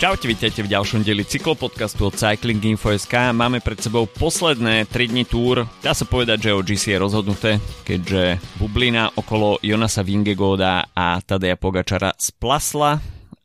Čaute, vítajte v ďalšom dieli cyklopodcastu od Cycling Info.sk. Máme pred sebou posledné 3 dní túr. Dá sa povedať, že o GC je rozhodnuté, keďže bublina okolo Jonasa Vingegoda a Tadeja Pogačara splasla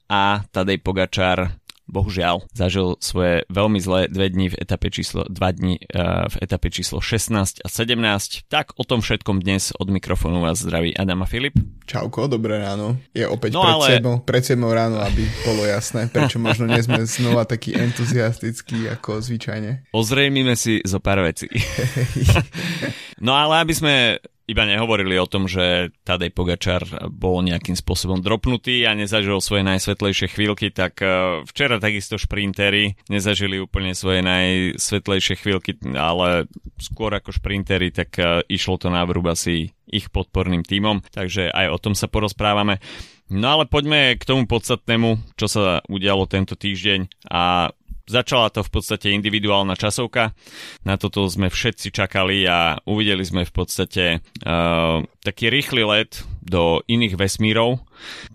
a Tadej Pogačar bohužiaľ zažil svoje veľmi zlé dve dni v etape číslo, dva dni uh, v etape číslo 16 a 17. Tak o tom všetkom dnes od mikrofónu vás zdraví Adam a Filip. Čauko, dobré ráno. Je opäť no, pred, ale... 7, pred 7 ráno, aby bolo jasné, prečo možno nie sme znova takí entuziastickí ako zvyčajne. Ozrejmime si zo pár vecí. no ale aby sme iba nehovorili o tom, že Tadej Pogačar bol nejakým spôsobom dropnutý a nezažil svoje najsvetlejšie chvíľky, tak e, včera takisto šprintery nezažili úplne svoje najsvetlejšie chvíľky, ale skôr ako šprintery, tak e, išlo to na vrúb asi ich podporným tímom, takže aj o tom sa porozprávame. No ale poďme k tomu podstatnému, čo sa udialo tento týždeň a Začala to v podstate individuálna časovka. Na toto sme všetci čakali a uvideli sme v podstate uh, taký rýchly let do iných vesmírov,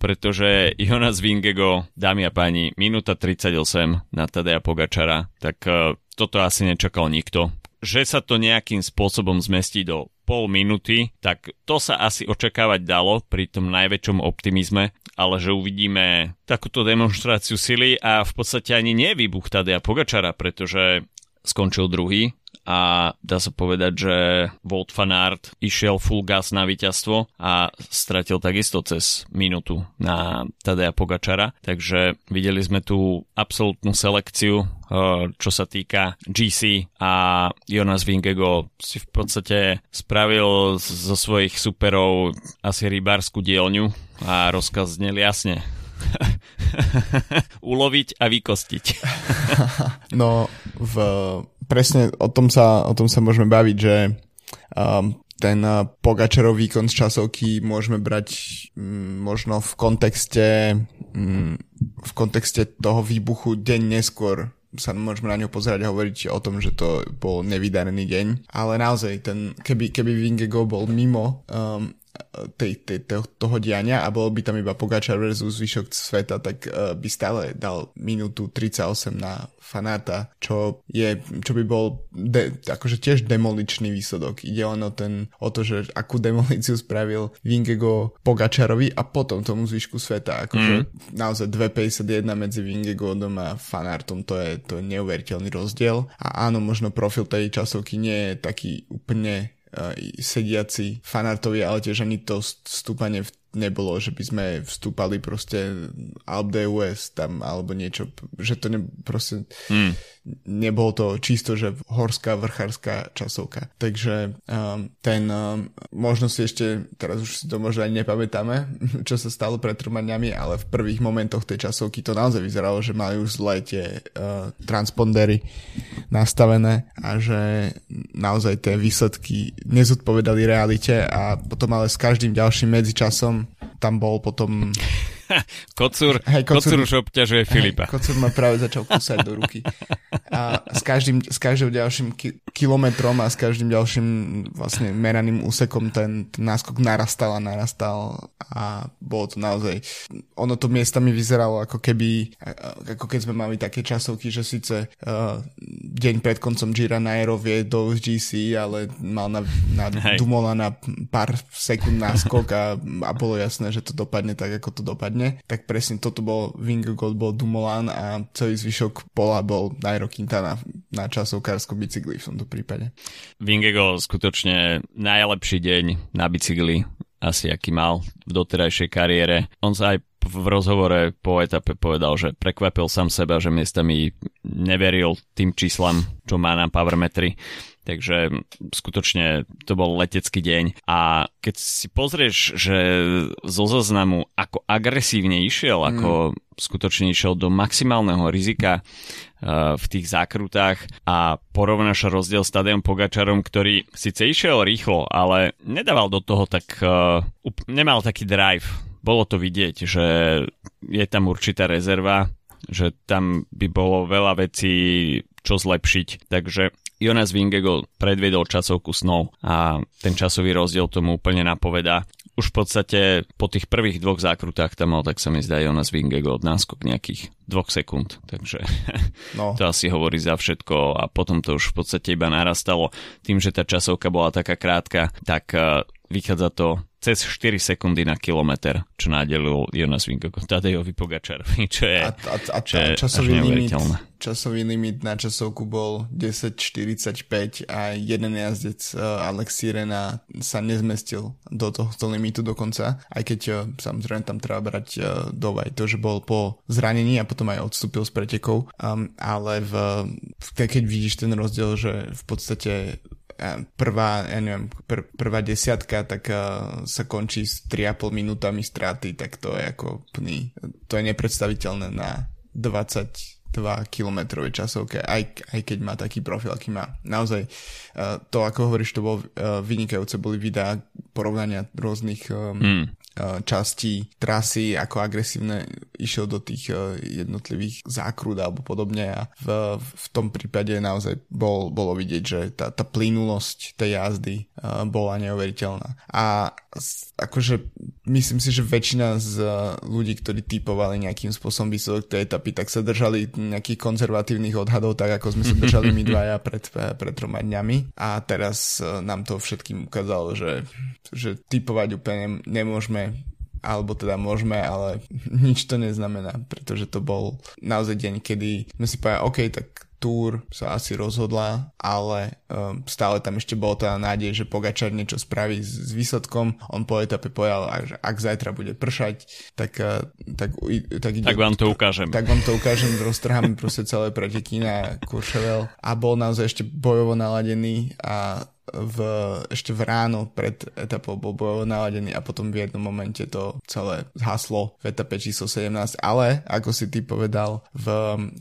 pretože Jonas Vingego, dámy a páni, minúta 38 na Tadeja Pogačara, tak uh, toto asi nečakal nikto. Že sa to nejakým spôsobom zmestí do pol minúty, tak to sa asi očakávať dalo pri tom najväčšom optimizme, ale že uvidíme takúto demonstráciu sily a v podstate ani nie výbuch Tadea Pogačara, pretože skončil druhý a dá sa povedať, že Volt Fanart išiel full gas na víťazstvo a stratil takisto cez minútu na Tadea Pogačara, takže videli sme tu absolútnu selekciu Eh, čo sa týka GC a Jonas Vingego si v podstate spravil zo svojich superov asi rybárskú dielňu a rozkaz znel jasne. Uloviť a vykostiť. no, v, presne o tom, sa, o tom sa môžeme baviť, že um, ten eh, Pogačarov výkon z časovky môžeme brať mm, možno v kontexte mm, v kontexte toho výbuchu deň neskôr sa môžeme na ňo pozerať a hovoriť o tom, že to bol nevydarený deň. Ale naozaj, ten, keby, keby Vingego bol mimo um, tej, tej, tej, toho diania a bol by tam iba Pogačar versus zvyšok sveta, tak uh, by stále dal minútu 38 na fanáta, čo je, čo by bol de, akože tiež demoličný výsledok. Ide len o, ten, o to, že akú demolíciu spravil Vingego Pogačarovi a potom tomu zvyšku sveta. Akože mm. naozaj 2,51 medzi Vingegodom a fanártom, to je, to je neuveriteľný rozdiel. A áno, možno profil tej časovky nie je taký úplne sediaci fanartovi, ale tiež ani to stúpanie v nebolo, že by sme vstúpali proste Alp US tam alebo niečo, že to ne, proste mm. nebolo to čisto, že horská vrchárska časovka. Takže um, ten um, možno si ešte, teraz už si to možno ani nepamätáme, čo sa stalo pred troma dňami, ale v prvých momentoch tej časovky to naozaj vyzeralo, že majú zle tie uh, transpondery nastavené a že naozaj tie výsledky nezodpovedali realite a potom ale s každým ďalším medzičasom tam bol potom kocúr, hej, kocúr, kocúr už obťažuje Filipa. Hej, kocúr ma práve začal kúsať do ruky. A s každým, s každým ďalším ki- kilometrom a s každým ďalším vlastne meraným úsekom ten, ten náskok narastal a narastal a bolo to naozaj ono to miestami vyzeralo ako keby ako keď sme mali také časovky, že síce uh, deň pred koncom Gira Nairo vie do GC, ale mal na, na Dumola na pár sekúnd náskok a, a bolo jasné, že to dopadne tak, ako to dopadne tak presne toto bol Vingegaard, bol Dumoulin a celý zvyšok pola bol Nairo Quintana na časovkárskom bicykli v tomto prípade. Vingegaard skutočne najlepší deň na bicykli asi aký mal v doterajšej kariére. On sa aj v rozhovore po etape povedal, že prekvapil sám seba, že miestami neveril tým číslam, čo má na powermetry takže skutočne to bol letecký deň a keď si pozrieš, že zo zoznamu ako agresívne išiel, ako mm. skutočne išiel do maximálneho rizika uh, v tých zákrutách a porovnáš rozdiel s Tadejom Pogačarom, ktorý síce išiel rýchlo, ale nedával do toho tak, uh, nemal taký drive. Bolo to vidieť, že je tam určitá rezerva, že tam by bolo veľa vecí čo zlepšiť. Takže Jonas Vingego predviedol časovku snov a ten časový rozdiel tomu úplne napovedá. Už v podstate po tých prvých dvoch zákrutách tam mal, tak sa mi zdá Jonas Vingego od náskok nejakých dvoch sekúnd, takže no. to asi hovorí za všetko a potom to už v podstate iba narastalo. Tým, že tá časovka bola taká krátka, tak uh, vychádza to cez 4 sekundy na kilometr, čo nadelil Jonas Vingegaard Tadejovi Pogačarovi, čo je, a, a, a, čo je časový, limit, časový limit na časovku bol 10.45 a jeden jazdec uh, Alex Sirena sa nezmestil do tohto limitu dokonca, aj keď uh, samozrejme tam treba brať uh, do vaj to, že bol po zranení a potom aj odstúpil z pretekov, um, ale v, keď vidíš ten rozdiel, že v podstate prvá, ja neviem, pr- prvá desiatka, tak uh, sa končí s 3,5 minútami straty, tak to je ako plný, to je nepredstaviteľné na 22 kilometrovej časovke, aj, aj keď má taký profil, aký má. Naozaj, uh, to ako hovoríš, to bolo uh, vynikajúce, boli videá porovnania rôznych mm Eh, časti trasy, ako agresívne išiel do tých eh, jednotlivých zákrut alebo podobne a v, v tom prípade naozaj bol, bolo vidieť, že tá, tá plynulosť tej jazdy eh, bola neuveriteľná. A akože myslím si, že väčšina z ľudí, ktorí typovali nejakým spôsobom výsledok tej etapy, tak sa držali nejakých konzervatívnych odhadov, tak ako sme sa držali my dvaja pred, pred troma dňami. A teraz nám to všetkým ukázalo, že, že typovať úplne nemôžeme alebo teda môžeme, ale nič to neznamená, pretože to bol naozaj deň, kedy sme si povedali, OK, tak Tour sa asi rozhodla, ale um, stále tam ešte bolo teda nádej, že Pogačar niečo spraví s, s výsledkom. On po etape povedal, že ak zajtra bude pršať, tak, uh, tak, tak, ide, tak vám to ukážem. Tak vám to ukážem, roztrháme proste celé preteky na Courchevel a bol naozaj ešte bojovo naladený a v, ešte v ráno pred etapou bol bojovo naladený a potom v jednom momente to celé zhaslo v etape číslo 17, ale ako si ty povedal, v,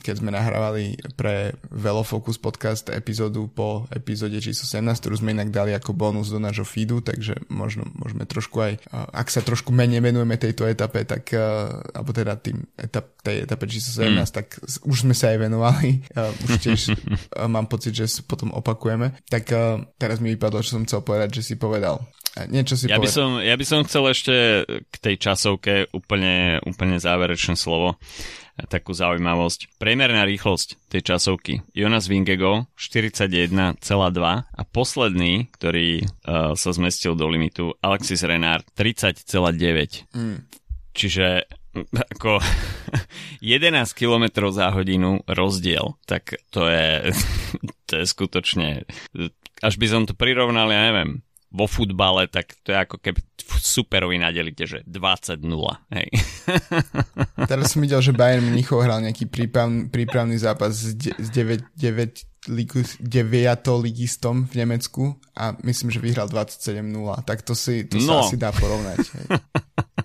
keď sme nahrávali pre Velofocus podcast epizódu po epizóde číslo 17, ktorú sme inak dali ako bonus do nášho feedu, takže možno môžeme trošku aj, ak sa trošku menej venujeme tejto etape, tak, alebo teda tým etap, tej etape číslo 17, mm. tak už sme sa aj venovali, už tiež mám pocit, že potom opakujeme, tak teraz teraz mi vypadlo, čo som chcel povedať, že si povedal. Niečo si ja povedal. by, som, ja by som chcel ešte k tej časovke úplne, úplne záverečné slovo takú zaujímavosť. Priemerná rýchlosť tej časovky. Jonas Vingego 41,2 a posledný, ktorý uh, sa zmestil do limitu, Alexis Renard 30,9. Mm. Čiže ako 11 km za hodinu rozdiel, tak to je, to je skutočne až by som to prirovnal, ja neviem, vo futbale, tak to je ako keby superovi nadelíte, že 20-0. Hej. Teraz som videl, že Bayern Mnichov hral nejaký príprav, prípravný zápas s, de, s 9, 9 ligu, 9 ligistom v Nemecku a myslím, že vyhral 27-0. Tak to, si, to no. sa asi dá porovnať. Hej.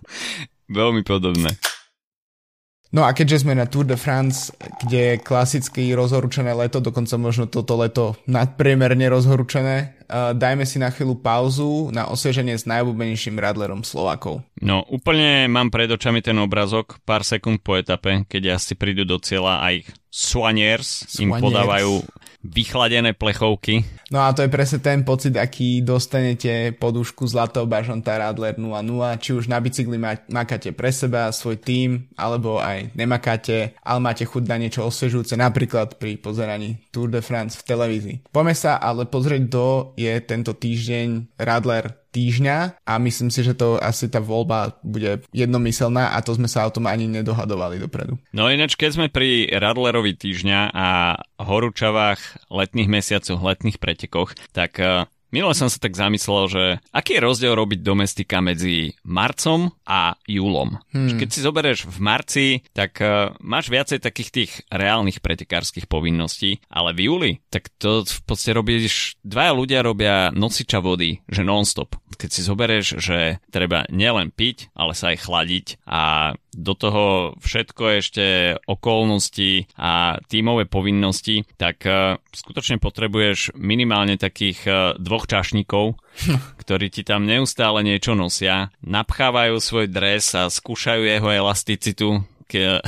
Veľmi podobné. No a keďže sme na Tour de France, kde je klasicky rozhorúčené leto, dokonca možno toto leto nadpriemerne rozhorúčené, uh, dajme si na chvíľu pauzu na osvieženie s najobľúbenejším radlerom Slovakov. No úplne mám pred očami ten obrazok pár sekúnd po etape, keď asi prídu do cieľa a ich Soigners im podávajú vychladené plechovky. No a to je presne ten pocit, aký dostanete podušku Zlatého bažanta Radler 0-0, či už na bicykli makáte pre seba, svoj tým, alebo aj nemakáte, ale máte chuť na niečo osviežujúce, napríklad pri pozeraní Tour de France v televízii. Poďme sa ale pozrieť, kto je tento týždeň Radler týždňa a myslím si, že to asi tá voľba bude jednomyselná a to sme sa o tom ani nedohadovali dopredu. No ináč, keď sme pri Radlerovi týždňa a horúčavách letných mesiacoch, letných pretekoch, tak eh, Minule som sa tak zamyslel, že aký je rozdiel robiť domestika medzi marcom a júlom. Hmm. Keď si zoberieš v marci, tak uh, máš viacej takých tých reálnych pretekárskych povinností, ale v júli, tak to v podstate robíš, dvaja ľudia robia nosiča vody, že non-stop. Keď si zoberieš, že treba nielen piť, ale sa aj chladiť a do toho všetko ešte okolnosti a tímové povinnosti, tak uh, skutočne potrebuješ minimálne takých uh, dvoch čašníkov, ktorí ti tam neustále niečo nosia, napchávajú svoj dres a skúšajú jeho elasticitu, ke,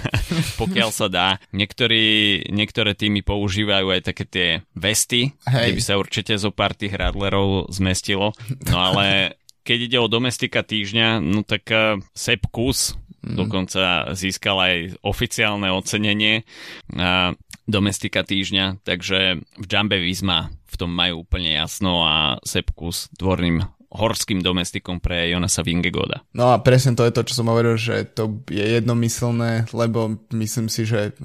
pokiaľ sa dá. Niektorí, niektoré týmy používajú aj také tie vesty, Hej. kde by sa určite zo pár tých radlerov zmestilo. No ale keď ide o domestika týždňa, no tak uh, Sepp Kus mm. dokonca získal aj oficiálne ocenenie a domestika týždňa, takže v Jumbe Visma v tom majú úplne jasno a Sepkus dvorným horským domestikom pre Jonasa Vingegoda. No a presne to je to, čo som hovoril, že to je jednomyselné, lebo myslím si, že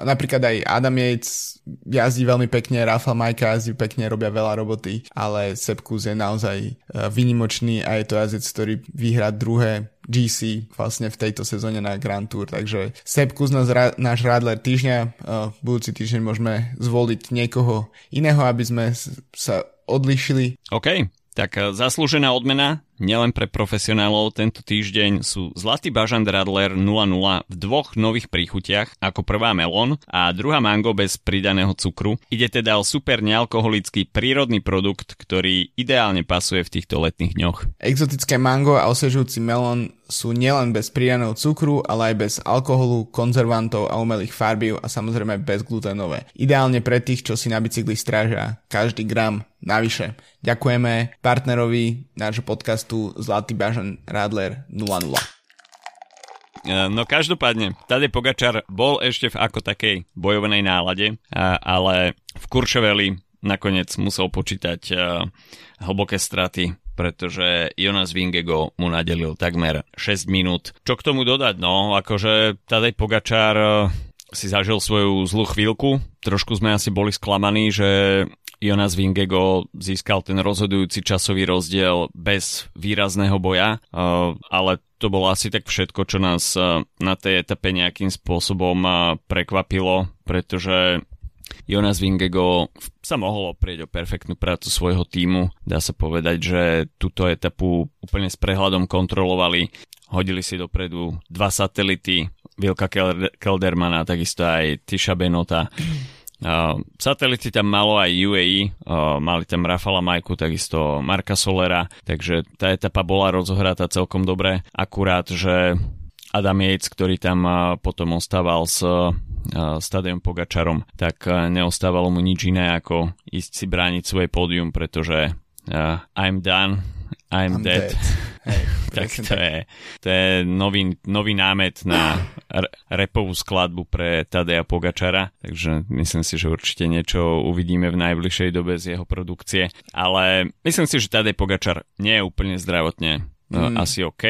napríklad aj Adam Yates jazdí veľmi pekne, Rafa Majka jazdí pekne, robia veľa roboty, ale Sepkus je naozaj e, vynimočný a je to jazdec, ktorý vyhrá druhé GC vlastne v tejto sezóne na Grand Tour, takže Sepkus nás, náš rádler týždňa, e, budúci týždeň môžeme zvoliť niekoho iného, aby sme sa odlišili. OK, tak e, zaslúžená odmena nielen pre profesionálov tento týždeň sú Zlatý bažant Radler 00 v dvoch nových príchutiach, ako prvá melón a druhá mango bez pridaného cukru. Ide teda o super nealkoholický prírodný produkt, ktorý ideálne pasuje v týchto letných dňoch. Exotické mango a osvežujúci melón sú nielen bez pridaného cukru, ale aj bez alkoholu, konzervantov a umelých farbív a samozrejme bezglutenové. Ideálne pre tých, čo si na bicykli strážia každý gram navyše. Ďakujeme partnerovi nášho podcastu Zlatý Bažan Radler 00. E, no každopádne, Tadej Pogačar bol ešte v ako takej bojovnej nálade, ale v Kurševeli nakoniec musel počítať e, hlboké straty pretože Jonas Vingego mu nadelil takmer 6 minút. Čo k tomu dodať? No, akože Tadej Pogačár eh, si zažil svoju zlú chvíľku. Trošku sme asi boli sklamaní, že Jonas Vingego získal ten rozhodujúci časový rozdiel bez výrazného boja, eh, ale to bolo asi tak všetko, čo nás eh, na tej etape nejakým spôsobom prekvapilo, pretože Jonas Vingego sa mohol oprieť o perfektnú prácu svojho týmu. Dá sa povedať, že túto etapu úplne s prehľadom kontrolovali. Hodili si dopredu dva satelity, Vilka Keldermana, takisto aj Tisha Benota. Uh, satelity tam malo aj UAE, uh, mali tam Rafala Majku, takisto Marka Solera, takže tá etapa bola rozohratá celkom dobre, akurát, že Adam Yates, ktorý tam uh, potom ostával s s Tadejom Pogačarom, tak neostávalo mu nič iné ako ísť si brániť svoje pódium, pretože I'm done, I'm, I'm dead. dead. Hey, tak to je, to je nový, nový námet na repovú skladbu pre Tadeja Pogačara, takže myslím si, že určite niečo uvidíme v najbližšej dobe z jeho produkcie, ale myslím si, že Tadej Pogačar nie je úplne zdravotne mm. asi OK.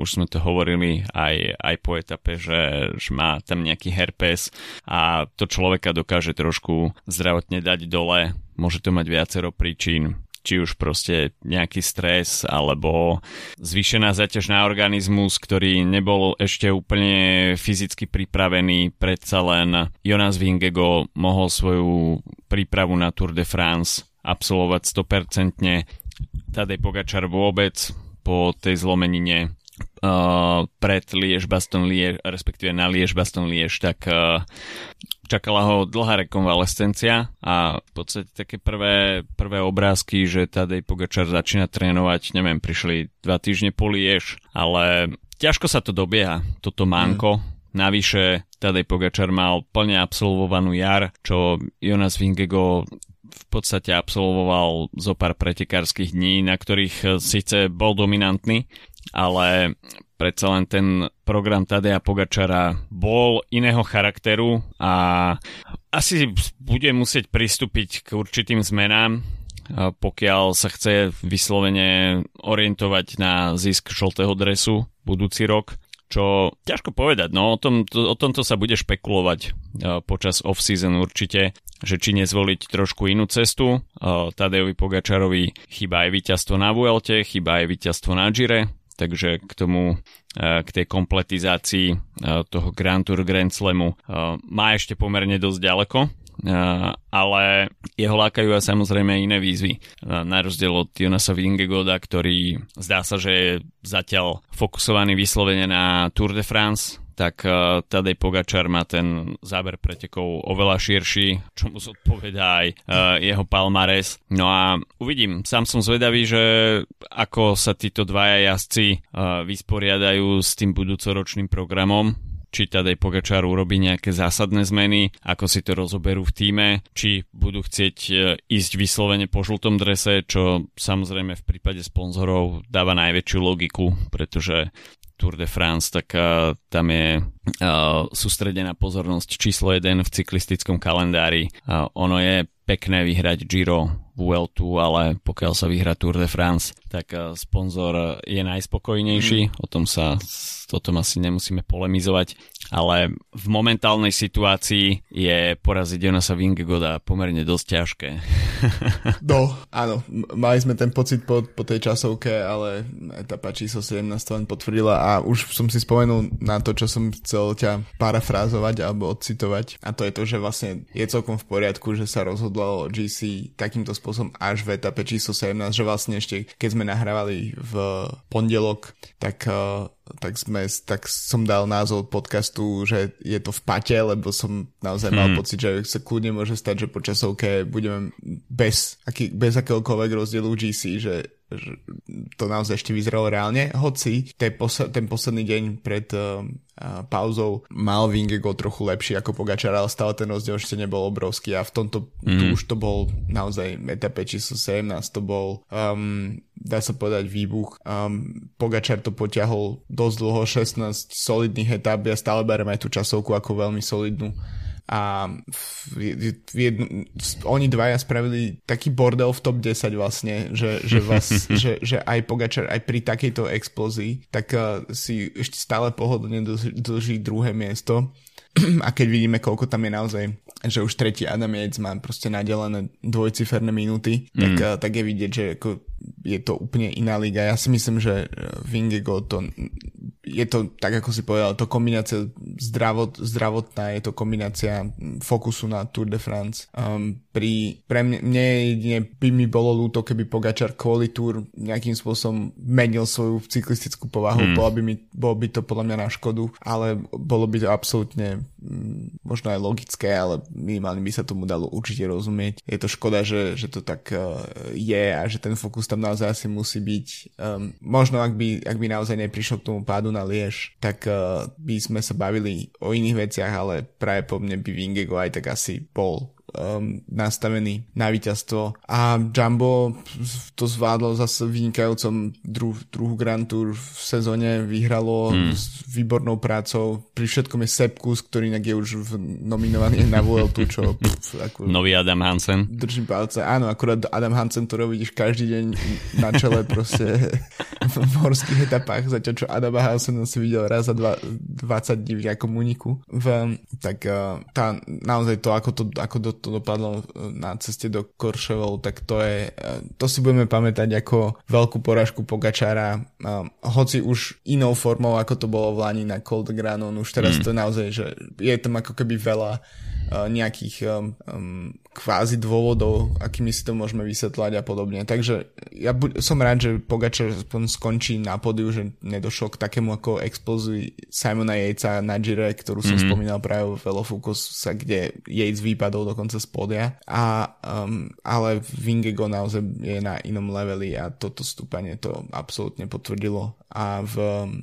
Už sme to hovorili aj, aj po etape, že, že má tam nejaký herpes a to človeka dokáže trošku zdravotne dať dole. Môže to mať viacero príčin či už proste nejaký stres alebo zvýšená zaťaž na organizmus, ktorý nebol ešte úplne fyzicky pripravený. Predsa len Jonas Vingego mohol svoju prípravu na Tour de France absolvovať 100%. Tadej Pogačar vôbec po tej zlomenine uh, pred Liež Baston Liež, respektíve na Liež Baston Liež, tak uh, čakala ho dlhá rekonvalescencia a v podstate také prvé, prvé obrázky, že Tadej Pogačar začína trénovať, neviem, prišli dva týždne po Liež, ale ťažko sa to dobieha, toto manko. Mm. Navyše Tadej Pogačar mal plne absolvovanú jar, čo Jonas Vingego v podstate absolvoval zo pár pretekárskych dní, na ktorých eh, síce bol dominantný, ale predsa len ten program Tadeja Pogačara bol iného charakteru a asi bude musieť pristúpiť k určitým zmenám, eh, pokiaľ sa chce vyslovene orientovať na zisk žltého dresu budúci rok čo ťažko povedať, no o, tom, to, o tomto sa bude špekulovať uh, počas off-season určite, že či nezvoliť trošku inú cestu. Tadejovi Pogačarovi chýba aj víťazstvo na Vuelte, chýba aj víťazstvo na Gire, takže k tomu, uh, k tej kompletizácii uh, toho Grand Tour Grand Slamu uh, má ešte pomerne dosť ďaleko, ale jeho lákajú aj samozrejme iné výzvy. Na rozdiel od Jonasa Vingegoda, ktorý zdá sa, že je zatiaľ fokusovaný vyslovene na Tour de France, tak uh, Tadej Pogačar má ten záber pretekov oveľa širší, čo mu zodpovedá aj uh, jeho palmares. No a uvidím, sám som zvedavý, že ako sa títo dvaja jazdci uh, vysporiadajú s tým budúcoročným programom, či Tadej Pogačar urobí nejaké zásadné zmeny, ako si to rozoberú v týme, či budú chcieť ísť vyslovene po žltom drese, čo samozrejme v prípade sponzorov dáva najväčšiu logiku, pretože Tour de France, tak uh, tam je uh, sústredená pozornosť číslo 1 v cyklistickom kalendári. Uh, ono je pekné vyhrať Giro Vueltu, ale pokiaľ sa vyhrá Tour de France, tak eh, sponzor je najspokojnejší, mm. o tom sa o tom asi nemusíme polemizovať, ale v momentálnej situácii je poraziť Jonasa Vingegoda pomerne dosť ťažké. no, áno, mali sme ten pocit po, po tej časovke, ale etapa číslo 17 to len potvrdila a už som si spomenul na to, čo som chcel ťa parafrázovať alebo odcitovať a to je to, že vlastne je celkom v poriadku, že sa rozhodlo GC takýmto spôsobom spôsobom až v etape číslo 17, že vlastne ešte keď sme nahrávali v pondelok, tak uh, tak, sme, tak som dal názov podcastu, že je to v pate, lebo som naozaj mal hmm. pocit, že sa kľudne môže stať, že po časovke budeme bez, aký, bez akéhokoľvek rozdielu GC, že to naozaj ešte vyzeralo reálne, hoci ten, posl- ten posledný deň pred uh, pauzou mal Vingego trochu lepší ako Pogačar, ale stále ten rozdiel ešte nebol obrovský a v tomto mm. tu už to bol naozaj etape číslo 17, to bol um, dá sa povedať výbuch. Um, Pogačar to potiahol dosť dlho, 16 solidných etap, ja stále berem aj tú časovku ako veľmi solidnú a v, v jednu, oni dvaja spravili taký bordel v top 10 vlastne, že, že, vás, že, že aj Pogačar aj pri takejto explózii tak uh, si ešte stále pohodlne drží druhé miesto a keď vidíme, koľko tam je naozaj, že už tretí Adam Yates má proste nadelené dvojciferné minúty, mm. tak, uh, tak je vidieť, že ako je to úplne iná liga. Ja si myslím, že Vingego to je to, tak ako si povedal, to kombinácia zdravot, zdravotná, je to kombinácia fokusu na Tour de France. Um, pri, pre mne, mne jedine by mi bolo ľúto, keby Pogačar kvôli Tour nejakým spôsobom menil svoju cyklistickú povahu, mm. bolo, by mi, bolo by to podľa mňa na škodu, ale bolo by to absolútne mm, možno aj logické, ale minimálne by sa tomu dalo určite rozumieť. Je to škoda, že, že to tak uh, je a že ten fokus tam naozaj asi musí byť. Um, možno ak by, ak by naozaj neprišlo k tomu pádu na Liež, tak uh, by sme sa bavili o iných veciach, ale práve po mne by Vingego aj tak asi bol um, nastavený na víťazstvo. A Jumbo to zvládlo zase vynikajúcom dru, druhú Grand Tour v sezóne, vyhralo hmm. s výbornou prácou. Pri všetkom je Sepkus, ktorý inak je už v, nominovaný na Vueltu, čo... Pf, ako, Nový Adam Hansen. Držím palce. Áno, akurát Adam Hansen, ktorého vidíš každý deň na čele proste v morských etapách, zatiaľ čo Adama Hansen si videl raz za dva, 20 dní v nejakom úniku. V, tak uh, tá, naozaj to, ako to, ako do, to dopadlo e, na ceste do Koršovou, tak to je, e, to si budeme pamätať ako veľkú poražku Pogačára, hoci už inou formou, ako to bolo v Lani na Cold Granon, už teraz mm. to naozaj, že je tam ako keby veľa nejakých um, um, kvázi dôvodov, akými si to môžeme vysvetľať a podobne. Takže ja bu- som rád, že Pogačar skončí na podiu, že nedošlo k takému ako explozii Simona Yatesa na Gire, ktorú som mm-hmm. spomínal práve v Velofocus, kde Yates vypadol dokonca z podia. A, um, ale Vingego naozaj je na inom leveli a toto stúpanie to absolútne potvrdilo a v,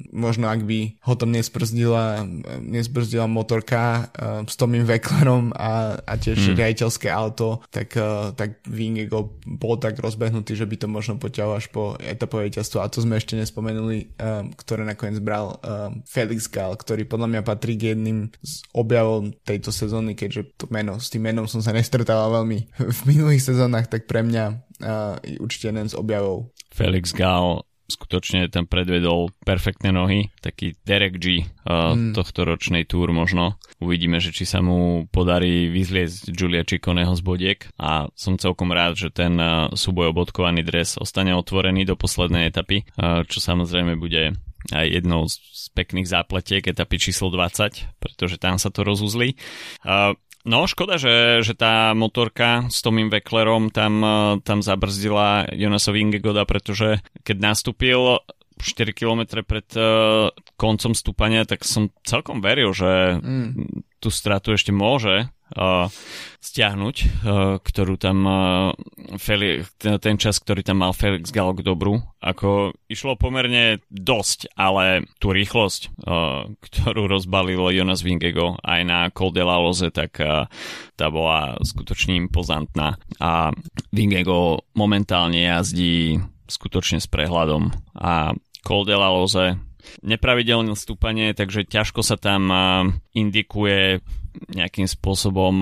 možno ak by ho tam nesprzdila, nesprzdila motorka uh, s Tomým Veklerom a, a tiež hmm. riaditeľské auto, tak, uh, tak Vingego bol tak rozbehnutý, že by to možno poťahol až po etapové víťazstvo a to sme ešte nespomenuli, um, ktoré nakoniec bral um, Felix Gal, ktorý podľa mňa patrí k jedným z objavom tejto sezóny, keďže to meno, s tým menom som sa nestretával veľmi v minulých sezónach, tak pre mňa uh, určite jeden z objavov. Felix Gal skutočne tam predvedol perfektné nohy, taký Derek G uh, mm. tohto ročnej túr možno. Uvidíme, že či sa mu podarí vyzliecť Julia Čikoného z bodiek a som celkom rád, že ten uh, súboj obodkovaný dres ostane otvorený do poslednej etapy, uh, čo samozrejme bude aj jednou z pekných zápletiek etapy číslo 20, pretože tam sa to rozuzli. Uh, No, škoda, že, že tá motorka s Tomým Veklerom tam, eh, tam zabrzdila Jonasovi Ingegoda, pretože keď nastúpil 4 km pred uh, koncom stúpania, tak som celkom veril, že mm. tú stratu ešte môže stiahnuť, ktorú tam uh, Feli, ten, čas, ktorý tam mal Felix Gal k dobru. Ako išlo pomerne dosť, ale tú rýchlosť, ktorú rozbalilo Jonas Vingego aj na Col Loze, tak tá bola skutočne impozantná. A Vingego momentálne jazdí skutočne s prehľadom a Col Loze nepravidelné stúpanie, takže ťažko sa tam indikuje nejakým spôsobom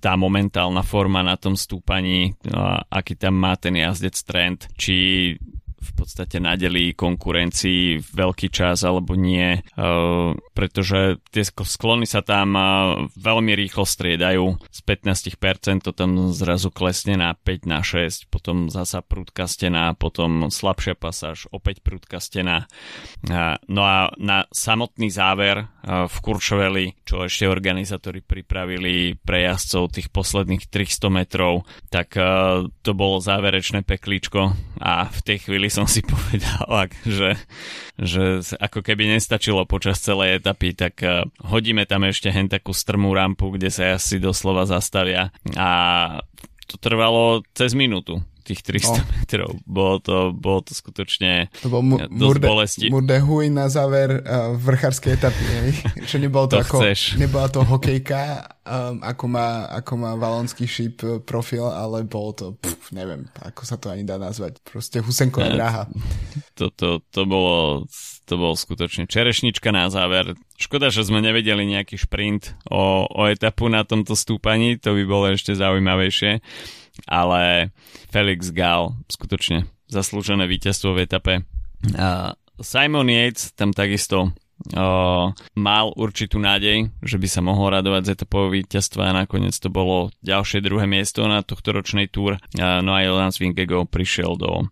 tá momentálna forma na tom stúpaní, aký tam má ten jazdec trend, či v podstate nadelí konkurencii veľký čas alebo nie, uh, pretože tie sklony sa tam uh, veľmi rýchlo striedajú. Z 15% to tam zrazu klesne na 5 na 6, potom zasa prúdka stena, potom slabšia pasáž, opäť prúdka stena. Uh, no a na samotný záver v Kurčoveli, čo ešte organizátori pripravili pre jazdcov tých posledných 300 metrov, tak to bolo záverečné peklíčko a v tej chvíli som si povedal, že, že ako keby nestačilo počas celej etapy, tak eh, hodíme tam ešte hen takú strmú rampu, kde sa asi doslova zastavia. A to trvalo cez minútu tých 300 oh. metrov. Bolo to, bolo to skutočne to bol mu, dosť murde, bolesti. Murde huj na záver uh, vrchárskej etapy. Čo nebolo to, to ako, chceš. nebola to hokejka, um, ako, má, ako má valonský šíp uh, profil, ale bolo to, pf, neviem, ako sa to ani dá nazvať. Proste husenková dráha. To, to, to, bolo, to bolo skutočne čerešnička na záver. Škoda, že sme nevedeli nejaký šprint o, o etapu na tomto stúpaní, to by bolo ešte zaujímavejšie ale Felix Gal skutočne zaslúžené víťazstvo v etape. Uh, Simon Yates tam takisto uh, mal určitú nádej, že by sa mohol radovať z etapového víťazstva a nakoniec to bolo ďalšie druhé miesto na tohto ročnej túr. Uh, no a Jonas Vingego prišiel do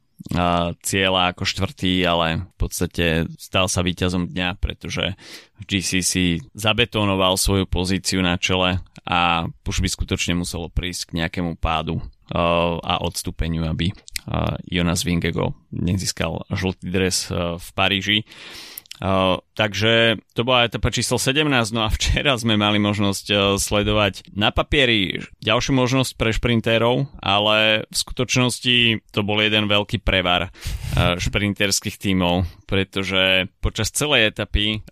cieľa ako štvrtý, ale v podstate stal sa víťazom dňa, pretože GCC zabetónoval svoju pozíciu na čele a už by skutočne muselo prísť k nejakému pádu a odstúpeniu, aby Jonas Vingego nezískal žltý dres v Paríži. Takže to bola etapa číslo 17, no a včera sme mali možnosť sledovať na papieri ďalšiu možnosť pre šprintérov, ale v skutočnosti to bol jeden veľký prevar šprinterských tímov, pretože počas celej etapy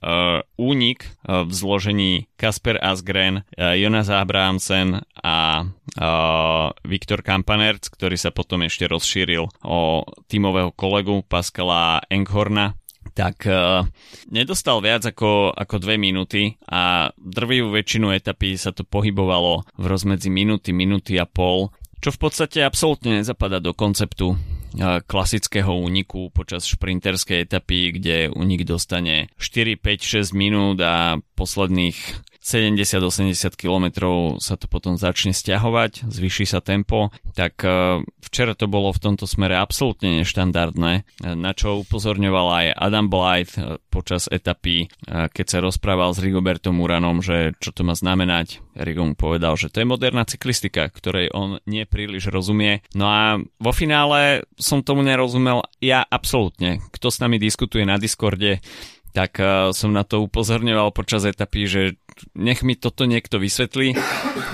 únik v zložení Kasper Asgren, uh, Jonas Abrahamsen a Viktor Kampanerc, ktorý sa potom ešte rozšíril o tímového kolegu Pascala Enghorna, tak uh, nedostal viac ako, ako dve minúty a drvivú väčšinu etapy sa to pohybovalo v rozmedzi minúty, minúty a pol, čo v podstate absolútne nezapada do konceptu uh, klasického úniku počas šprinterskej etapy, kde únik dostane 4, 5, 6 minút a posledných 70-80 km sa to potom začne stiahovať, zvyší sa tempo, tak e, včera to bolo v tomto smere absolútne neštandardné, e, na čo upozorňoval aj Adam Blythe e, počas etapy, keď sa rozprával s Rigobertom Uranom, že čo to má znamenať. Rigo mu povedal, že to je moderná cyklistika, ktorej on nie príliš rozumie. No a vo finále som tomu nerozumel ja absolútne. Kto s nami diskutuje na Discorde, tak som na to upozorňoval počas etapy, že nech mi toto niekto vysvetlí.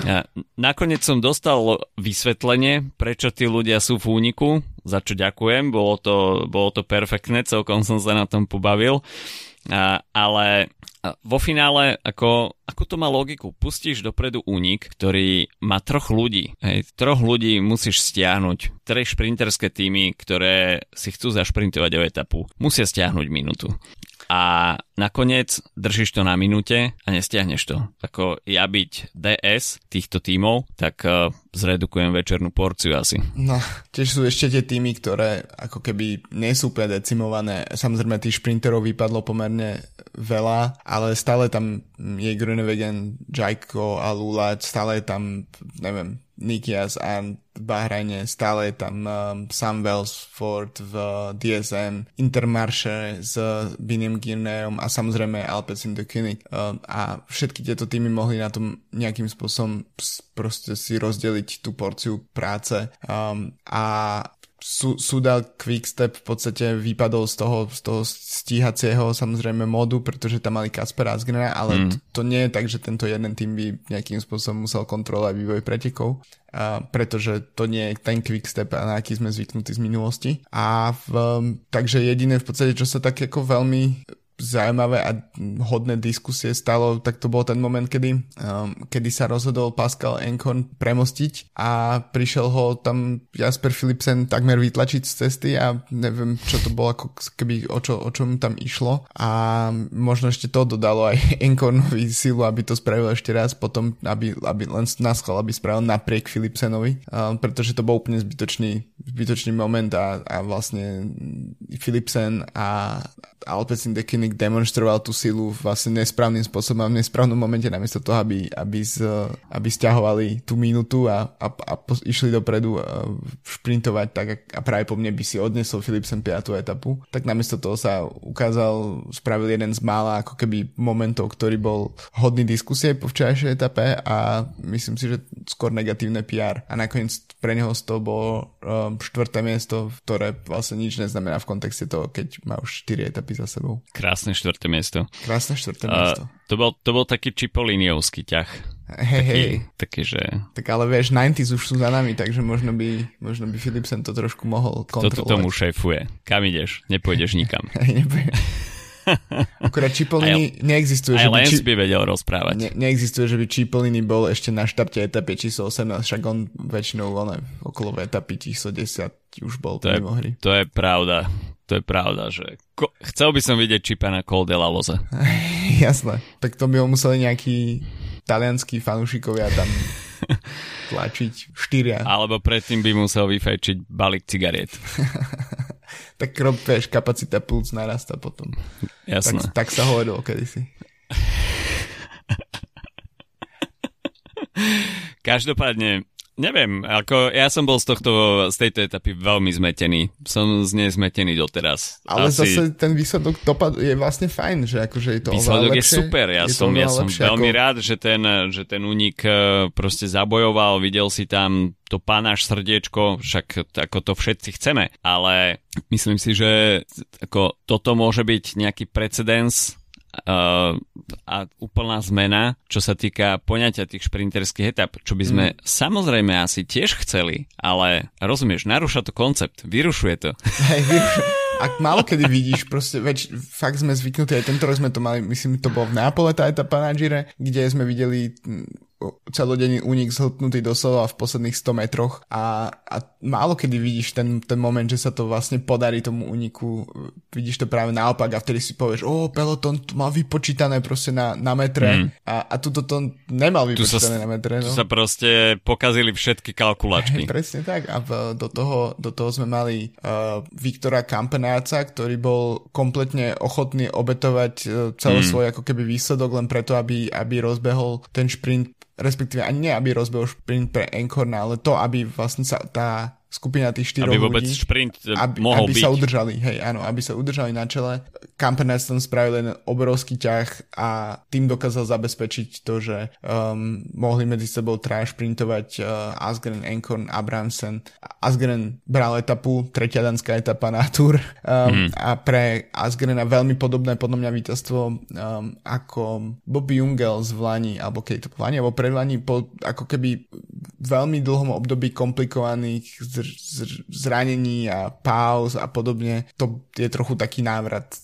A nakoniec som dostal vysvetlenie, prečo tí ľudia sú v úniku, za čo ďakujem, bolo to, bolo to perfektné, celkom som sa na tom pobavil. A, ale vo finále, ako, ako to má logiku? Pustíš dopredu únik, ktorý má troch ľudí. Hej, troch ľudí musíš stiahnuť. Tri šprinterské týmy, ktoré si chcú zašprintovať o etapu, musia stiahnuť minútu a nakoniec držíš to na minúte a nestiahneš to. Ako ja byť DS týchto tímov, tak uh, zredukujem večernú porciu asi. No, tiež sú ešte tie týmy, ktoré ako keby nie sú úplne decimované. Samozrejme tých šprinterov vypadlo pomerne veľa, ale stále tam je Grunewegen, Jajko a Lula, stále tam, neviem, Nikias a Bahrajne, stále je tam um, Sam Wellsford v DSM, Intermarche s Binim Girneom a samozrejme Alpecin de König um, a všetky tieto týmy mohli na tom nejakým spôsobom proste si rozdeliť tú porciu práce. Um, a Sudal Quickstep v podstate vypadol z toho, z toho stíhacieho samozrejme modu, pretože tam mali Kaspera Asgrena, ale mm. to, to nie je tak, že tento jeden tým by nejakým spôsobom musel kontrolovať vývoj pretekov, a pretože to nie je ten Quickstep, na aký sme zvyknutí z minulosti. A v, takže jediné v podstate, čo sa tak ako veľmi zaujímavé a hodné diskusie stalo, tak to bol ten moment, kedy, um, kedy sa rozhodol Pascal Enkon premostiť a prišiel ho tam Jasper Philipsen takmer vytlačiť z cesty a neviem, čo to bolo, ako keby o, čo, o čom tam išlo. A možno ešte to dodalo aj Enkonovi silu, aby to spravil ešte raz potom, aby, aby len naschval, aby spravil napriek Philipsenovi, um, pretože to bol úplne zbytočný, zbytočný moment a, a vlastne Philipsen a Alpecin Dekinik demonstroval tú silu vlastne nesprávnym spôsobom a v nesprávnom momente namiesto toho, aby, aby, z, aby stiahovali tú minútu a, a, a po, išli dopredu a šprintovať tak a práve po mne by si odnesol Philipsen 5. etapu, tak namiesto toho sa ukázal, spravil jeden z mála ako keby momentov, ktorý bol hodný diskusie po včerajšej etape a myslím si, že skôr negatívne PR a nakoniec pre neho z toho bolo um, štvrté miesto, ktoré vlastne nič neznamená v kontexte toho, keď má už 4 etapy za sebou. Krásne štvrté miesto. Krásne štvrté uh, miesto. To bol, to bol taký čipoliniovský ťah. Hej, taký, hej. Taký, že... Tak ale vieš, 90s už sú za nami, takže možno by, možno by Philipsen to trošku mohol kontrolovať. Kto tomu šéfuje? Kam ideš? Nepôjdeš nikam. Akurát Čipoliny neexistuje. Aj že by, či... by vedel rozprávať. Ne, neexistuje, že by Čipoliny bol ešte na štarte etapy číslo 18, však on väčšinou on okolo etapy číslo 10 už bol to je, hry. To je pravda. To je pravda, že ko- chcel by som vidieť Čipa na Col de la Loze. Jasné. Tak to by ho museli nejakí talianskí fanúšikovia tam tlačiť štyria. Alebo predtým by musel vyfajčiť balík cigariet. tak rob, vieš, kapacita plúc narasta potom. Jasné. Tak, tak sa hovorilo kedysi. Každopádne, Neviem, ako ja som bol z tohto, z tejto etapy veľmi zmetený. Som z nej zmetený doteraz. Ale Asi... zase ten výsledok dopad je vlastne fajn, že akože je to Výsledok je super, ja je som, ja som veľmi ako... rád, že ten, že ten únik e, proste zabojoval, videl si tam to pánaš srdiečko, však ako to všetci chceme, ale myslím si, že ako toto môže byť nejaký precedens uh, a úplná zmena, čo sa týka poňatia tých šprinterských etap, čo by sme mm. samozrejme asi tiež chceli, ale rozumieš, narúša to koncept, vyrušuje to. Hej, vyrušuje. Ak málo kedy vidíš, proste, veď fakt sme zvyknutí, aj tento rok sme to mali, myslím, to bol v Neapole tá etapa na Gire, kde sme videli celodenný únik zhltnutý doslova v posledných 100 metroch a, a málo kedy vidíš ten, ten moment, že sa to vlastne podarí tomu úniku, vidíš to práve naopak a vtedy si povieš, o, peloton to má vypočítané proste na, na metre mm. a, a tuto to nemal vypočítané tu sa, na metre. No. Tu sa proste pokazili všetky kalkulačky. Hey, presne tak a v, do, toho, do toho sme mali uh, Viktora Kampenáca, ktorý bol kompletne ochotný obetovať uh, celý mm. svoj ako keby výsledok len preto, aby, aby rozbehol ten šprint respektíve ani nie, aby rozbehol šprint pre Enkorna, ale to, aby vlastne sa tá skupina tých štyroch aby vôbec ľudí, šprint aby, mohol aby byť. sa udržali, hej, áno, aby sa udržali na čele. Kampenes tam spravil jeden obrovský ťah a tým dokázal zabezpečiť to, že um, mohli medzi sebou traja šprintovať uh, Asgren, Enkorn, Abramsen. Asgren bral etapu, tretia danská etapa na Tour um, mm. a pre Asgrena veľmi podobné podľa mňa víťazstvo um, ako Bobby Jungel z Vlani, alebo keď to Vlani, alebo pred Vlani po ako keby veľmi dlhom období komplikovaných zranení a pauz a podobne. To je trochu taký návrat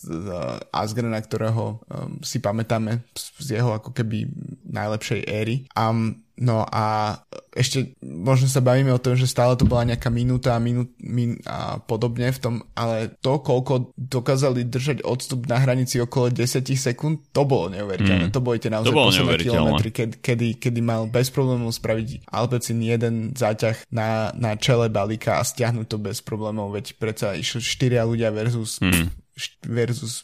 Asgrena, ktorého um, si pamätáme z jeho ako keby najlepšej éry. A No a ešte možno sa bavíme o tom, že stále to bola nejaká minúta a, minút, min, a podobne v tom, ale to, koľko dokázali držať odstup na hranici okolo 10 sekúnd, to bolo neuveriteľné. Mm. To boli tie naozaj posledné kilometry, kedy, kedy, kedy mal bez problémov spraviť Alpecin jeden záťah na, na čele balíka a stiahnuť to bez problémov, veď predsa išli 4 ľudia versus mm versus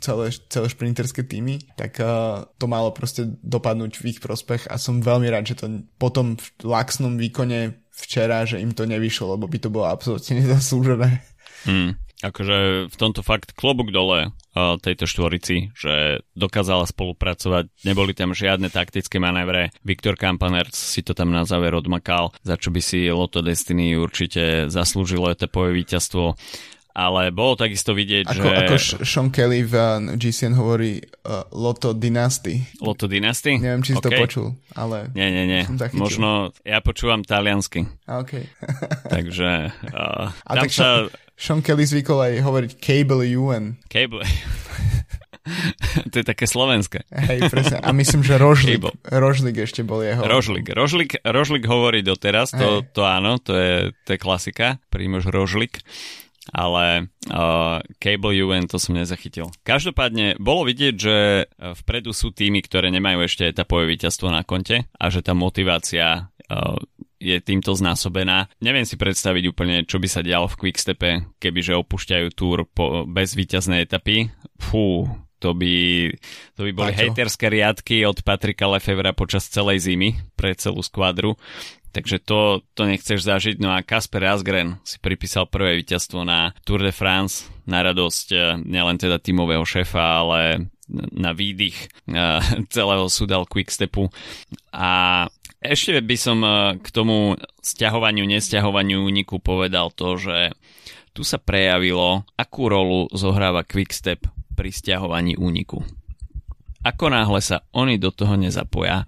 celé, celé šprinterské týmy, tak uh, to malo proste dopadnúť v ich prospech a som veľmi rád, že to potom v laxnom výkone včera, že im to nevyšlo, lebo by to bolo absolútne nezaslúžené. Hmm. Akože v tomto fakt klobúk dole uh, tejto štvorici, že dokázala spolupracovať, neboli tam žiadne taktické manévre. Viktor Kampaner si to tam na záver odmakal, za čo by si Lotto Destiny určite zaslúžilo etapové víťazstvo ale bolo takisto vidieť, ako, že... Ako Sean Kelly v uh, GCN hovorí uh, Lotto Dynasty. Lotto Dynasty? Neviem, či si okay. to počul, ale... Nie, nie, nie. Možno ja počúvam taliansky. OK. Takže uh, A tam tak sa... Sean Kelly zvykol aj hovoriť Cable UN. Cable to je také slovenské. Hej, presne. A myslím, že Rožlik, Rožlik ešte bol jeho. Rožlik. Rožlik, Rožlik hovorí doteraz, to, to áno, to je, to je klasika. Prímož Rožlik ale uh, Cable UN to som nezachytil. Každopádne bolo vidieť, že vpredu sú týmy, ktoré nemajú ešte etapové víťazstvo na konte a že tá motivácia uh, je týmto znásobená. Neviem si predstaviť úplne, čo by sa dialo v Quickstepe, kebyže opúšťajú túr po, bez víťaznej etapy. Fú, to by, to by boli Paťo. hejterské riadky od Patrika Lefevra počas celej zimy pre celú skvadru. Takže to, to nechceš zažiť. No a Kasper Asgren si pripísal prvé víťazstvo na Tour de France na radosť eh, nielen teda tímového šéfa, ale na výdych eh, celého Sudal Quickstepu. A ešte by som eh, k tomu stiahovaniu, nestiahovaniu úniku povedal to, že tu sa prejavilo, akú rolu zohráva Quickstep pri stiahovaní úniku. Ako náhle sa oni do toho nezapoja,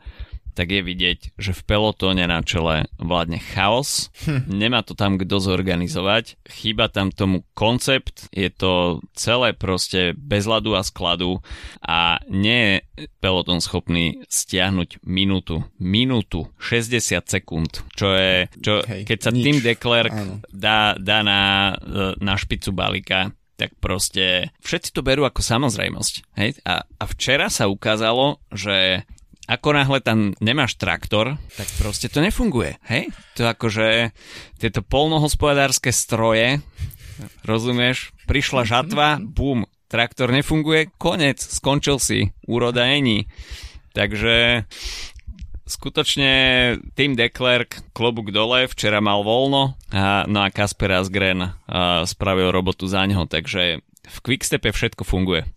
tak je vidieť, že v pelotóne na čele vládne chaos, hm. nemá to tam kto zorganizovať, chýba tam tomu koncept, je to celé proste bez ľadu a skladu a nie je pelotón schopný stiahnuť minútu, minútu, 60 sekúnd, čo je, čo, Hej, keď sa nič. Tim Declerc dá, dá na, na špicu balíka, tak proste všetci to berú ako samozrejmosť. Hej? A, a včera sa ukázalo, že ako náhle tam nemáš traktor, tak proste to nefunguje, hej? To akože tieto polnohospodárske stroje, rozumieš, prišla žatva, bum, traktor nefunguje, konec, skončil si, úroda není. Takže skutočne Tim Declerc, klobúk dole, včera mal voľno, a, no a Kasper Asgren a, spravil robotu za neho, takže v Quickstepe všetko funguje.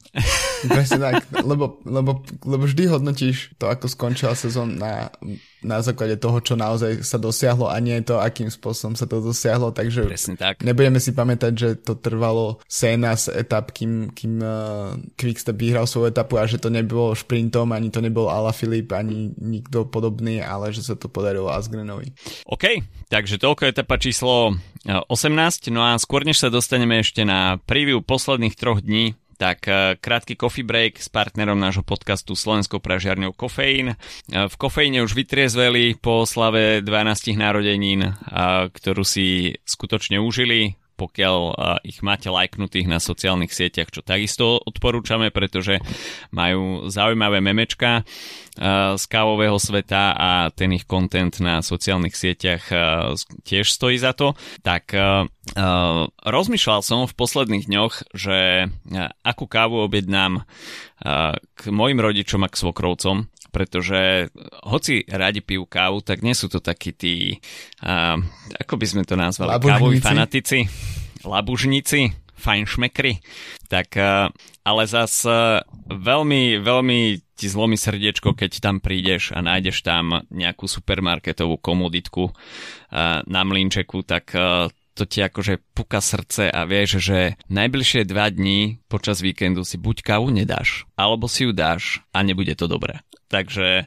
Presne tak, lebo, lebo, lebo vždy hodnotíš to, ako skončila sezón na, na základe toho, čo naozaj sa dosiahlo a nie to, akým spôsobom sa to dosiahlo, takže Presne tak. nebudeme si pamätať, že to trvalo séna z etap, kým, kým uh, Quickstep vyhral svoju etapu a že to nebolo šprintom, ani to nebol Ala Filip, ani nikto podobný, ale že sa to podarilo Asgrenovi. OK, takže toľko etapa číslo 18, eh, no a skôr než sa dostaneme ešte na preview posledných troch dní, tak e, krátky coffee break s partnerom nášho podcastu Slovenskou pražiarňou Kofeín. E, v Kofeíne už vytriezveli po slave 12 narodenín, ktorú si skutočne užili pokiaľ ich máte lajknutých na sociálnych sieťach, čo takisto odporúčame, pretože majú zaujímavé memečka z kávového sveta a ten ich content na sociálnych sieťach tiež stojí za to. Tak rozmýšľal som v posledných dňoch, že akú kávu objednám k mojim rodičom a k svokrovcom pretože hoci radi pijú kávu, tak nie sú to takí tí, uh, ako by sme to nazvali, Labužníci. kávoví fanatici, labužníci, fajnšmekry, tak uh, ale zas uh, veľmi, veľmi ti zlomí srdiečko, keď tam prídeš a nájdeš tam nejakú supermarketovú komoditku uh, na mlinčeku, tak uh, to ti akože puka srdce a vieš, že najbližšie dva dní počas víkendu si buď kávu nedáš, alebo si ju dáš a nebude to dobré. Takže,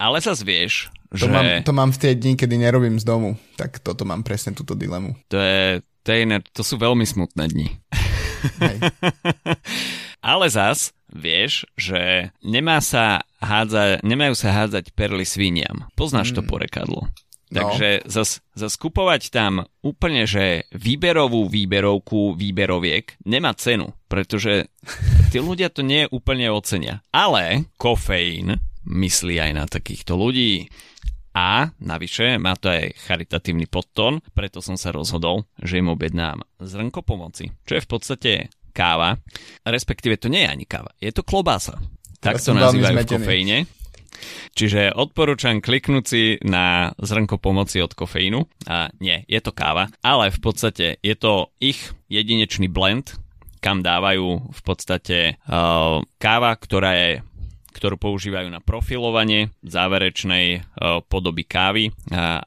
ale sa vieš, to že... Mám, to mám v tie dni, kedy nerobím z domu, tak toto mám presne túto dilemu. To je, to je to sú veľmi smutné dni. Hej. ale zas vieš, že nemá sa hádzať, nemajú sa hádzať perly sviniam. Poznáš mm. to porekadlo. No. Takže zas, zas kupovať tam úplne, že výberovú výberovku výberoviek nemá cenu, pretože tí ľudia to nie úplne ocenia. Ale kofeín myslí aj na takýchto ľudí. A navyše má to aj charitatívny podtón, preto som sa rozhodol, že im objednám zrnko pomoci, čo je v podstate káva, respektíve to nie je ani káva, je to klobása. Tak to nazývajú v kofeíne. Čiže odporúčam kliknúť si na zrnko pomoci od kofeínu. A nie, je to káva, ale v podstate je to ich jedinečný blend, kam dávajú v podstate uh, káva, ktorá je ktorú používajú na profilovanie záverečnej uh, podoby kávy,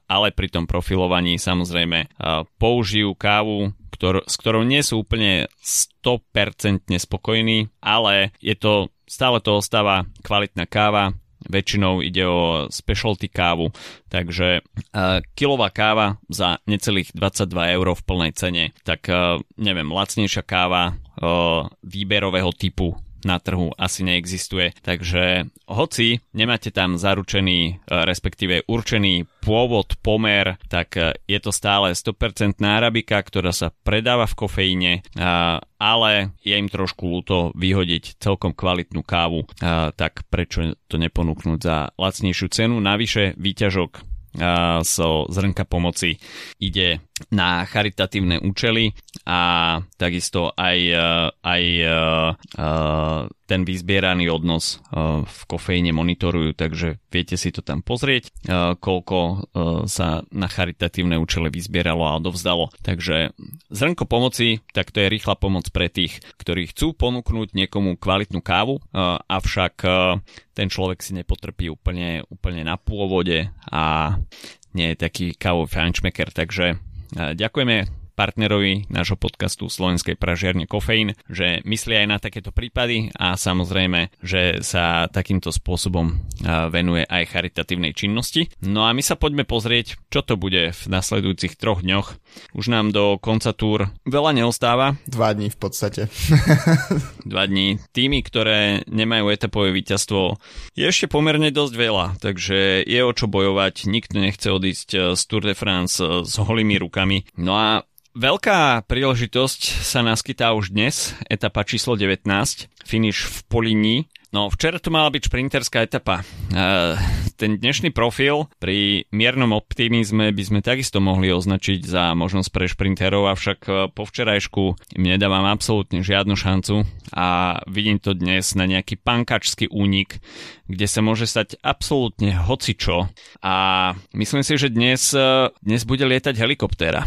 ale pri tom profilovaní samozrejme uh, použijú kávu, ktor- s ktorou nie sú úplne 100% spokojní, ale je to stále to ostáva kvalitná káva, väčšinou ide o specialty kávu, takže uh, kilová káva za necelých 22 eur v plnej cene, tak uh, neviem, lacnejšia káva uh, výberového typu na trhu asi neexistuje. Takže hoci nemáte tam zaručený, e, respektíve určený pôvod, pomer, tak e, je to stále 100% arabika, ktorá sa predáva v kofeíne, ale je im trošku ľúto vyhodiť celkom kvalitnú kávu, tak prečo to neponúknuť za lacnejšiu cenu. Navyše výťažok so zrnka pomoci ide na charitatívne účely a takisto aj, e, aj e, e, ten vyzbieraný odnos v kofeíne monitorujú, takže viete si to tam pozrieť, koľko sa na charitatívne účely vyzbieralo a odovzdalo. Takže zrnko pomoci, tak to je rýchla pomoc pre tých, ktorí chcú ponúknuť niekomu kvalitnú kávu, avšak ten človek si nepotrpí úplne, úplne na pôvode a nie je taký kávový fančmeker, takže ďakujeme partnerovi nášho podcastu Slovenskej pražiarne Kofeín, že myslí aj na takéto prípady a samozrejme, že sa takýmto spôsobom venuje aj charitatívnej činnosti. No a my sa poďme pozrieť, čo to bude v nasledujúcich troch dňoch. Už nám do konca túr veľa neostáva. Dva dní v podstate. Dva dní. Tými, ktoré nemajú etapové víťazstvo, je ešte pomerne dosť veľa, takže je o čo bojovať. Nikto nechce odísť z Tour de France s holými rukami. No a Veľká príležitosť sa naskytá už dnes, etapa číslo 19, finish v Polini. No, včera tu mala byť šprinterská etapa. E, ten dnešný profil pri miernom optimizme by sme takisto mohli označiť za možnosť pre šprinterov, avšak e, po včerajšku im nedávam absolútne žiadnu šancu a vidím to dnes na nejaký pankačský únik, kde sa môže stať absolútne hocičo a myslím si, že dnes, e, dnes bude lietať helikoptéra.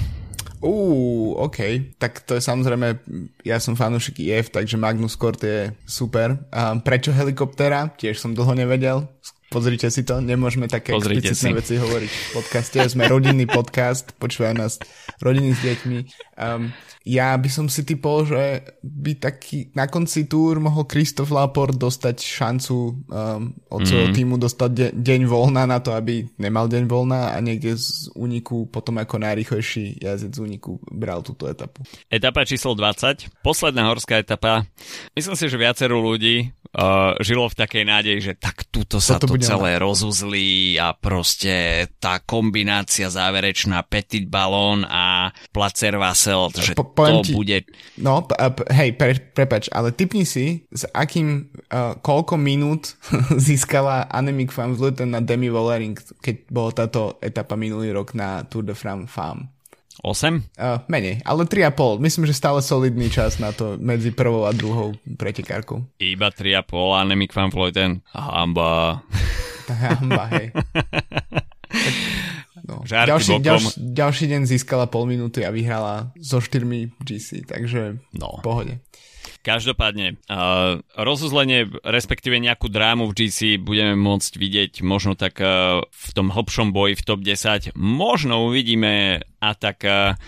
Uú, OK. Tak to je samozrejme, ja som fanúšik IF, takže Magnus Kort je super. A prečo helikoptera? Tiež som dlho nevedel. Pozrite si to, nemôžeme také Pozrite explicitné si. veci hovoriť v podcaste. Sme rodinný podcast, počúvajú nás rodiny s deťmi. Um, ja by som si typol, že by taký na konci túr mohol Kristof Laport dostať šancu um, od svojho mm. týmu dostať de- deň voľna na to, aby nemal deň voľna a niekde z úniku potom ako najrychlejší jazdec z úniku bral túto etapu. Etapa číslo 20, posledná horská etapa. Myslím si, že viacero ľudí uh, žilo v takej nádeji, že tak túto sa Toto to celé rozuzlí a proste tá kombinácia záverečná Petit Balón a Placer Vassel, že po, to ti, bude... No, hej, pre, prepač, ale typni si, s akým, uh, koľko minút získala Annemiek van Vleuten na Demi Vollering, keď bola táto etapa minulý rok na Tour de France Femme. 8? Uh, menej, ale 3,5. Myslím, že stále solidný čas na to medzi prvou a druhou pretekárkou. Iba 3,5 a Nemik van Vleuten. Hamba. Hamba, hej. No. ďalší, ďalší, ďalší deň získala pol minúty a vyhrala so štyrmi GC, takže no. v pohode. Každopádne, uh, rozuzlenie, respektíve nejakú drámu v GC budeme môcť vidieť možno tak uh, v tom hlbšom boji v top 10. Možno uvidíme atak uh,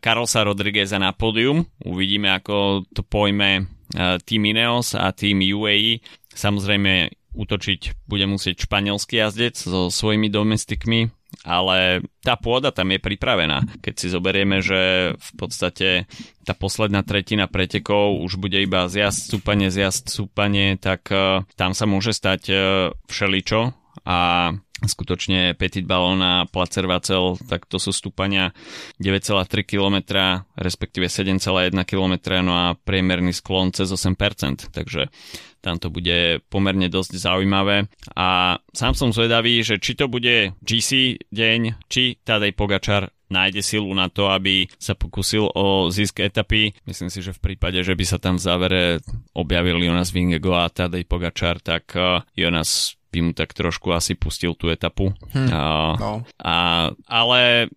Carlosa Rodrigueza na pódium. Uvidíme, ako to pojme uh, Team Ineos a Team UAE. Samozrejme, útočiť bude musieť španielský jazdec so svojimi domestikmi, ale tá pôda tam je pripravená. Keď si zoberieme, že v podstate tá posledná tretina pretekov už bude iba zjazd, stúpanie, zjazd, stúpanie, tak uh, tam sa môže stať uh, všeličo a skutočne Petit Ballon a Placer Vacel, tak to sú stúpania 9,3 km, respektíve 7,1 km, no a priemerný sklon cez 8%, takže tam to bude pomerne dosť zaujímavé a sám som zvedavý, že či to bude GC deň, či Tadej Pogačar nájde silu na to, aby sa pokusil o zisk etapy. Myslím si, že v prípade, že by sa tam v závere objavil Jonas Vingego a Tadej Pogačar, tak eh, Jonas by mu tak trošku asi pustil tú etapu. Hm, a, no. a, ale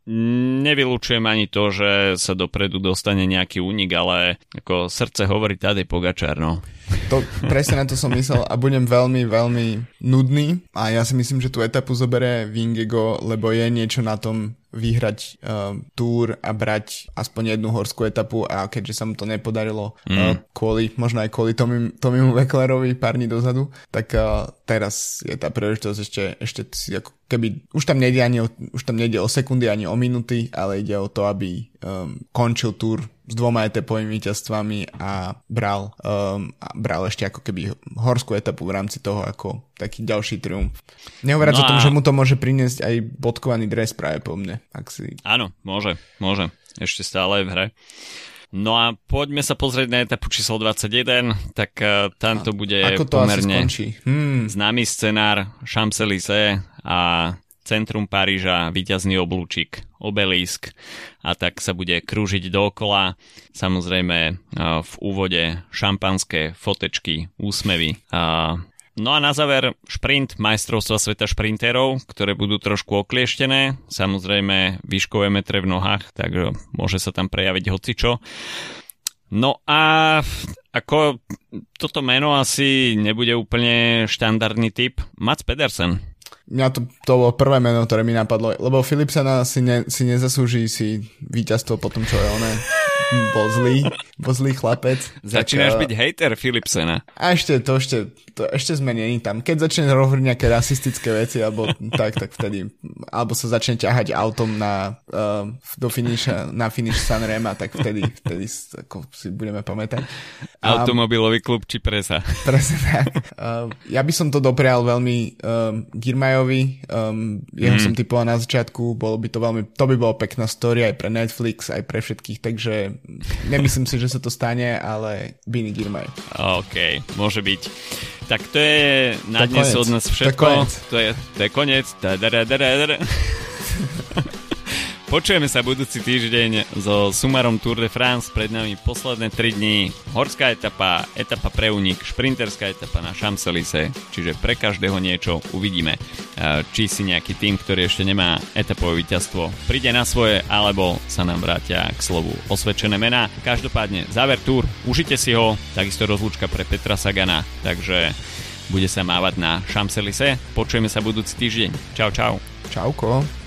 nevylučujem ani to, že sa dopredu dostane nejaký únik, ale ako srdce hovorí tady Pogačar, no. To, presne na to som myslel a budem veľmi, veľmi nudný a ja si myslím, že tú etapu zoberie Vingego, lebo je niečo na tom vyhrať uh, túr a brať aspoň jednu horskú etapu a keďže sa mu to nepodarilo mm. uh, kvôli, možno aj kvôli Tomimu, Tomimu Veklerovi pár dní dozadu, tak uh, teraz je tá príležitosť ešte, ešte si ako keby, už tam nejde ani o, už tam nejde o sekundy ani o minuty, ale ide o to, aby um, končil túr s dvoma etapovými víťazstvami a bral, um, a bral ešte ako keby horskú etapu v rámci toho ako taký ďalší triumf. Nehovoriac no a... o tom, že mu to môže priniesť aj bodkovaný dres práve po mne. Ak si... Áno, môže, môže. Ešte stále v hre. No a poďme sa pozrieť na etapu číslo 21, tak uh, tam to bude Ako to pomerne hmm. známy scenár Champs-Élysées a centrum Paríža, víťazný oblúčik, obelisk a tak sa bude krúžiť dookola. Samozrejme v úvode šampanské fotečky, úsmevy. No a na záver šprint majstrovstva sveta šprinterov, ktoré budú trošku oklieštené. Samozrejme výškové metre v nohách, tak môže sa tam prejaviť hocičo. No a ako toto meno asi nebude úplne štandardný typ. Mats Pedersen, mňa to, to bolo prvé meno, ktoré mi napadlo, lebo Philipsena si, ne, si nezaslúži si víťazstvo po tom, čo je oné bol zlý, bol zlý chlapec. Začínaš tak, byť hater Philipsena. A ešte, to ešte, to ešte sme není tam. Keď začne hovoriť nejaké rasistické veci, alebo tak, tak vtedy, alebo sa začne ťahať autom na, uh, do finish, na finish Sanrema, tak vtedy, vtedy ako si budeme pamätať. Automobilový klub či presa. Presne tak. Uh, ja by som to doprial veľmi um, Girmajovi, um, jeho mm. som typoval na začiatku, bolo by to veľmi, to by bolo pekná story aj pre Netflix, aj pre všetkých, takže nemyslím si, že sa to stane, ale Bini Girmay. OK, môže byť. Tak to je na to dnes od nás všetko. To je, to je koniec. Počujeme sa budúci týždeň so sumarom Tour de France. Pred nami posledné 3 dní. Horská etapa, etapa pre únik, šprinterská etapa na champs čiže pre každého niečo uvidíme. Či si nejaký tým, ktorý ešte nemá etapové víťazstvo, príde na svoje, alebo sa nám vrátia k slovu osvedčené mená. Každopádne záver Tour, užite si ho, takisto rozlúčka pre Petra Sagana, takže bude sa mávať na champs Počujeme sa budúci týždeň. Čau, čau. Čauko.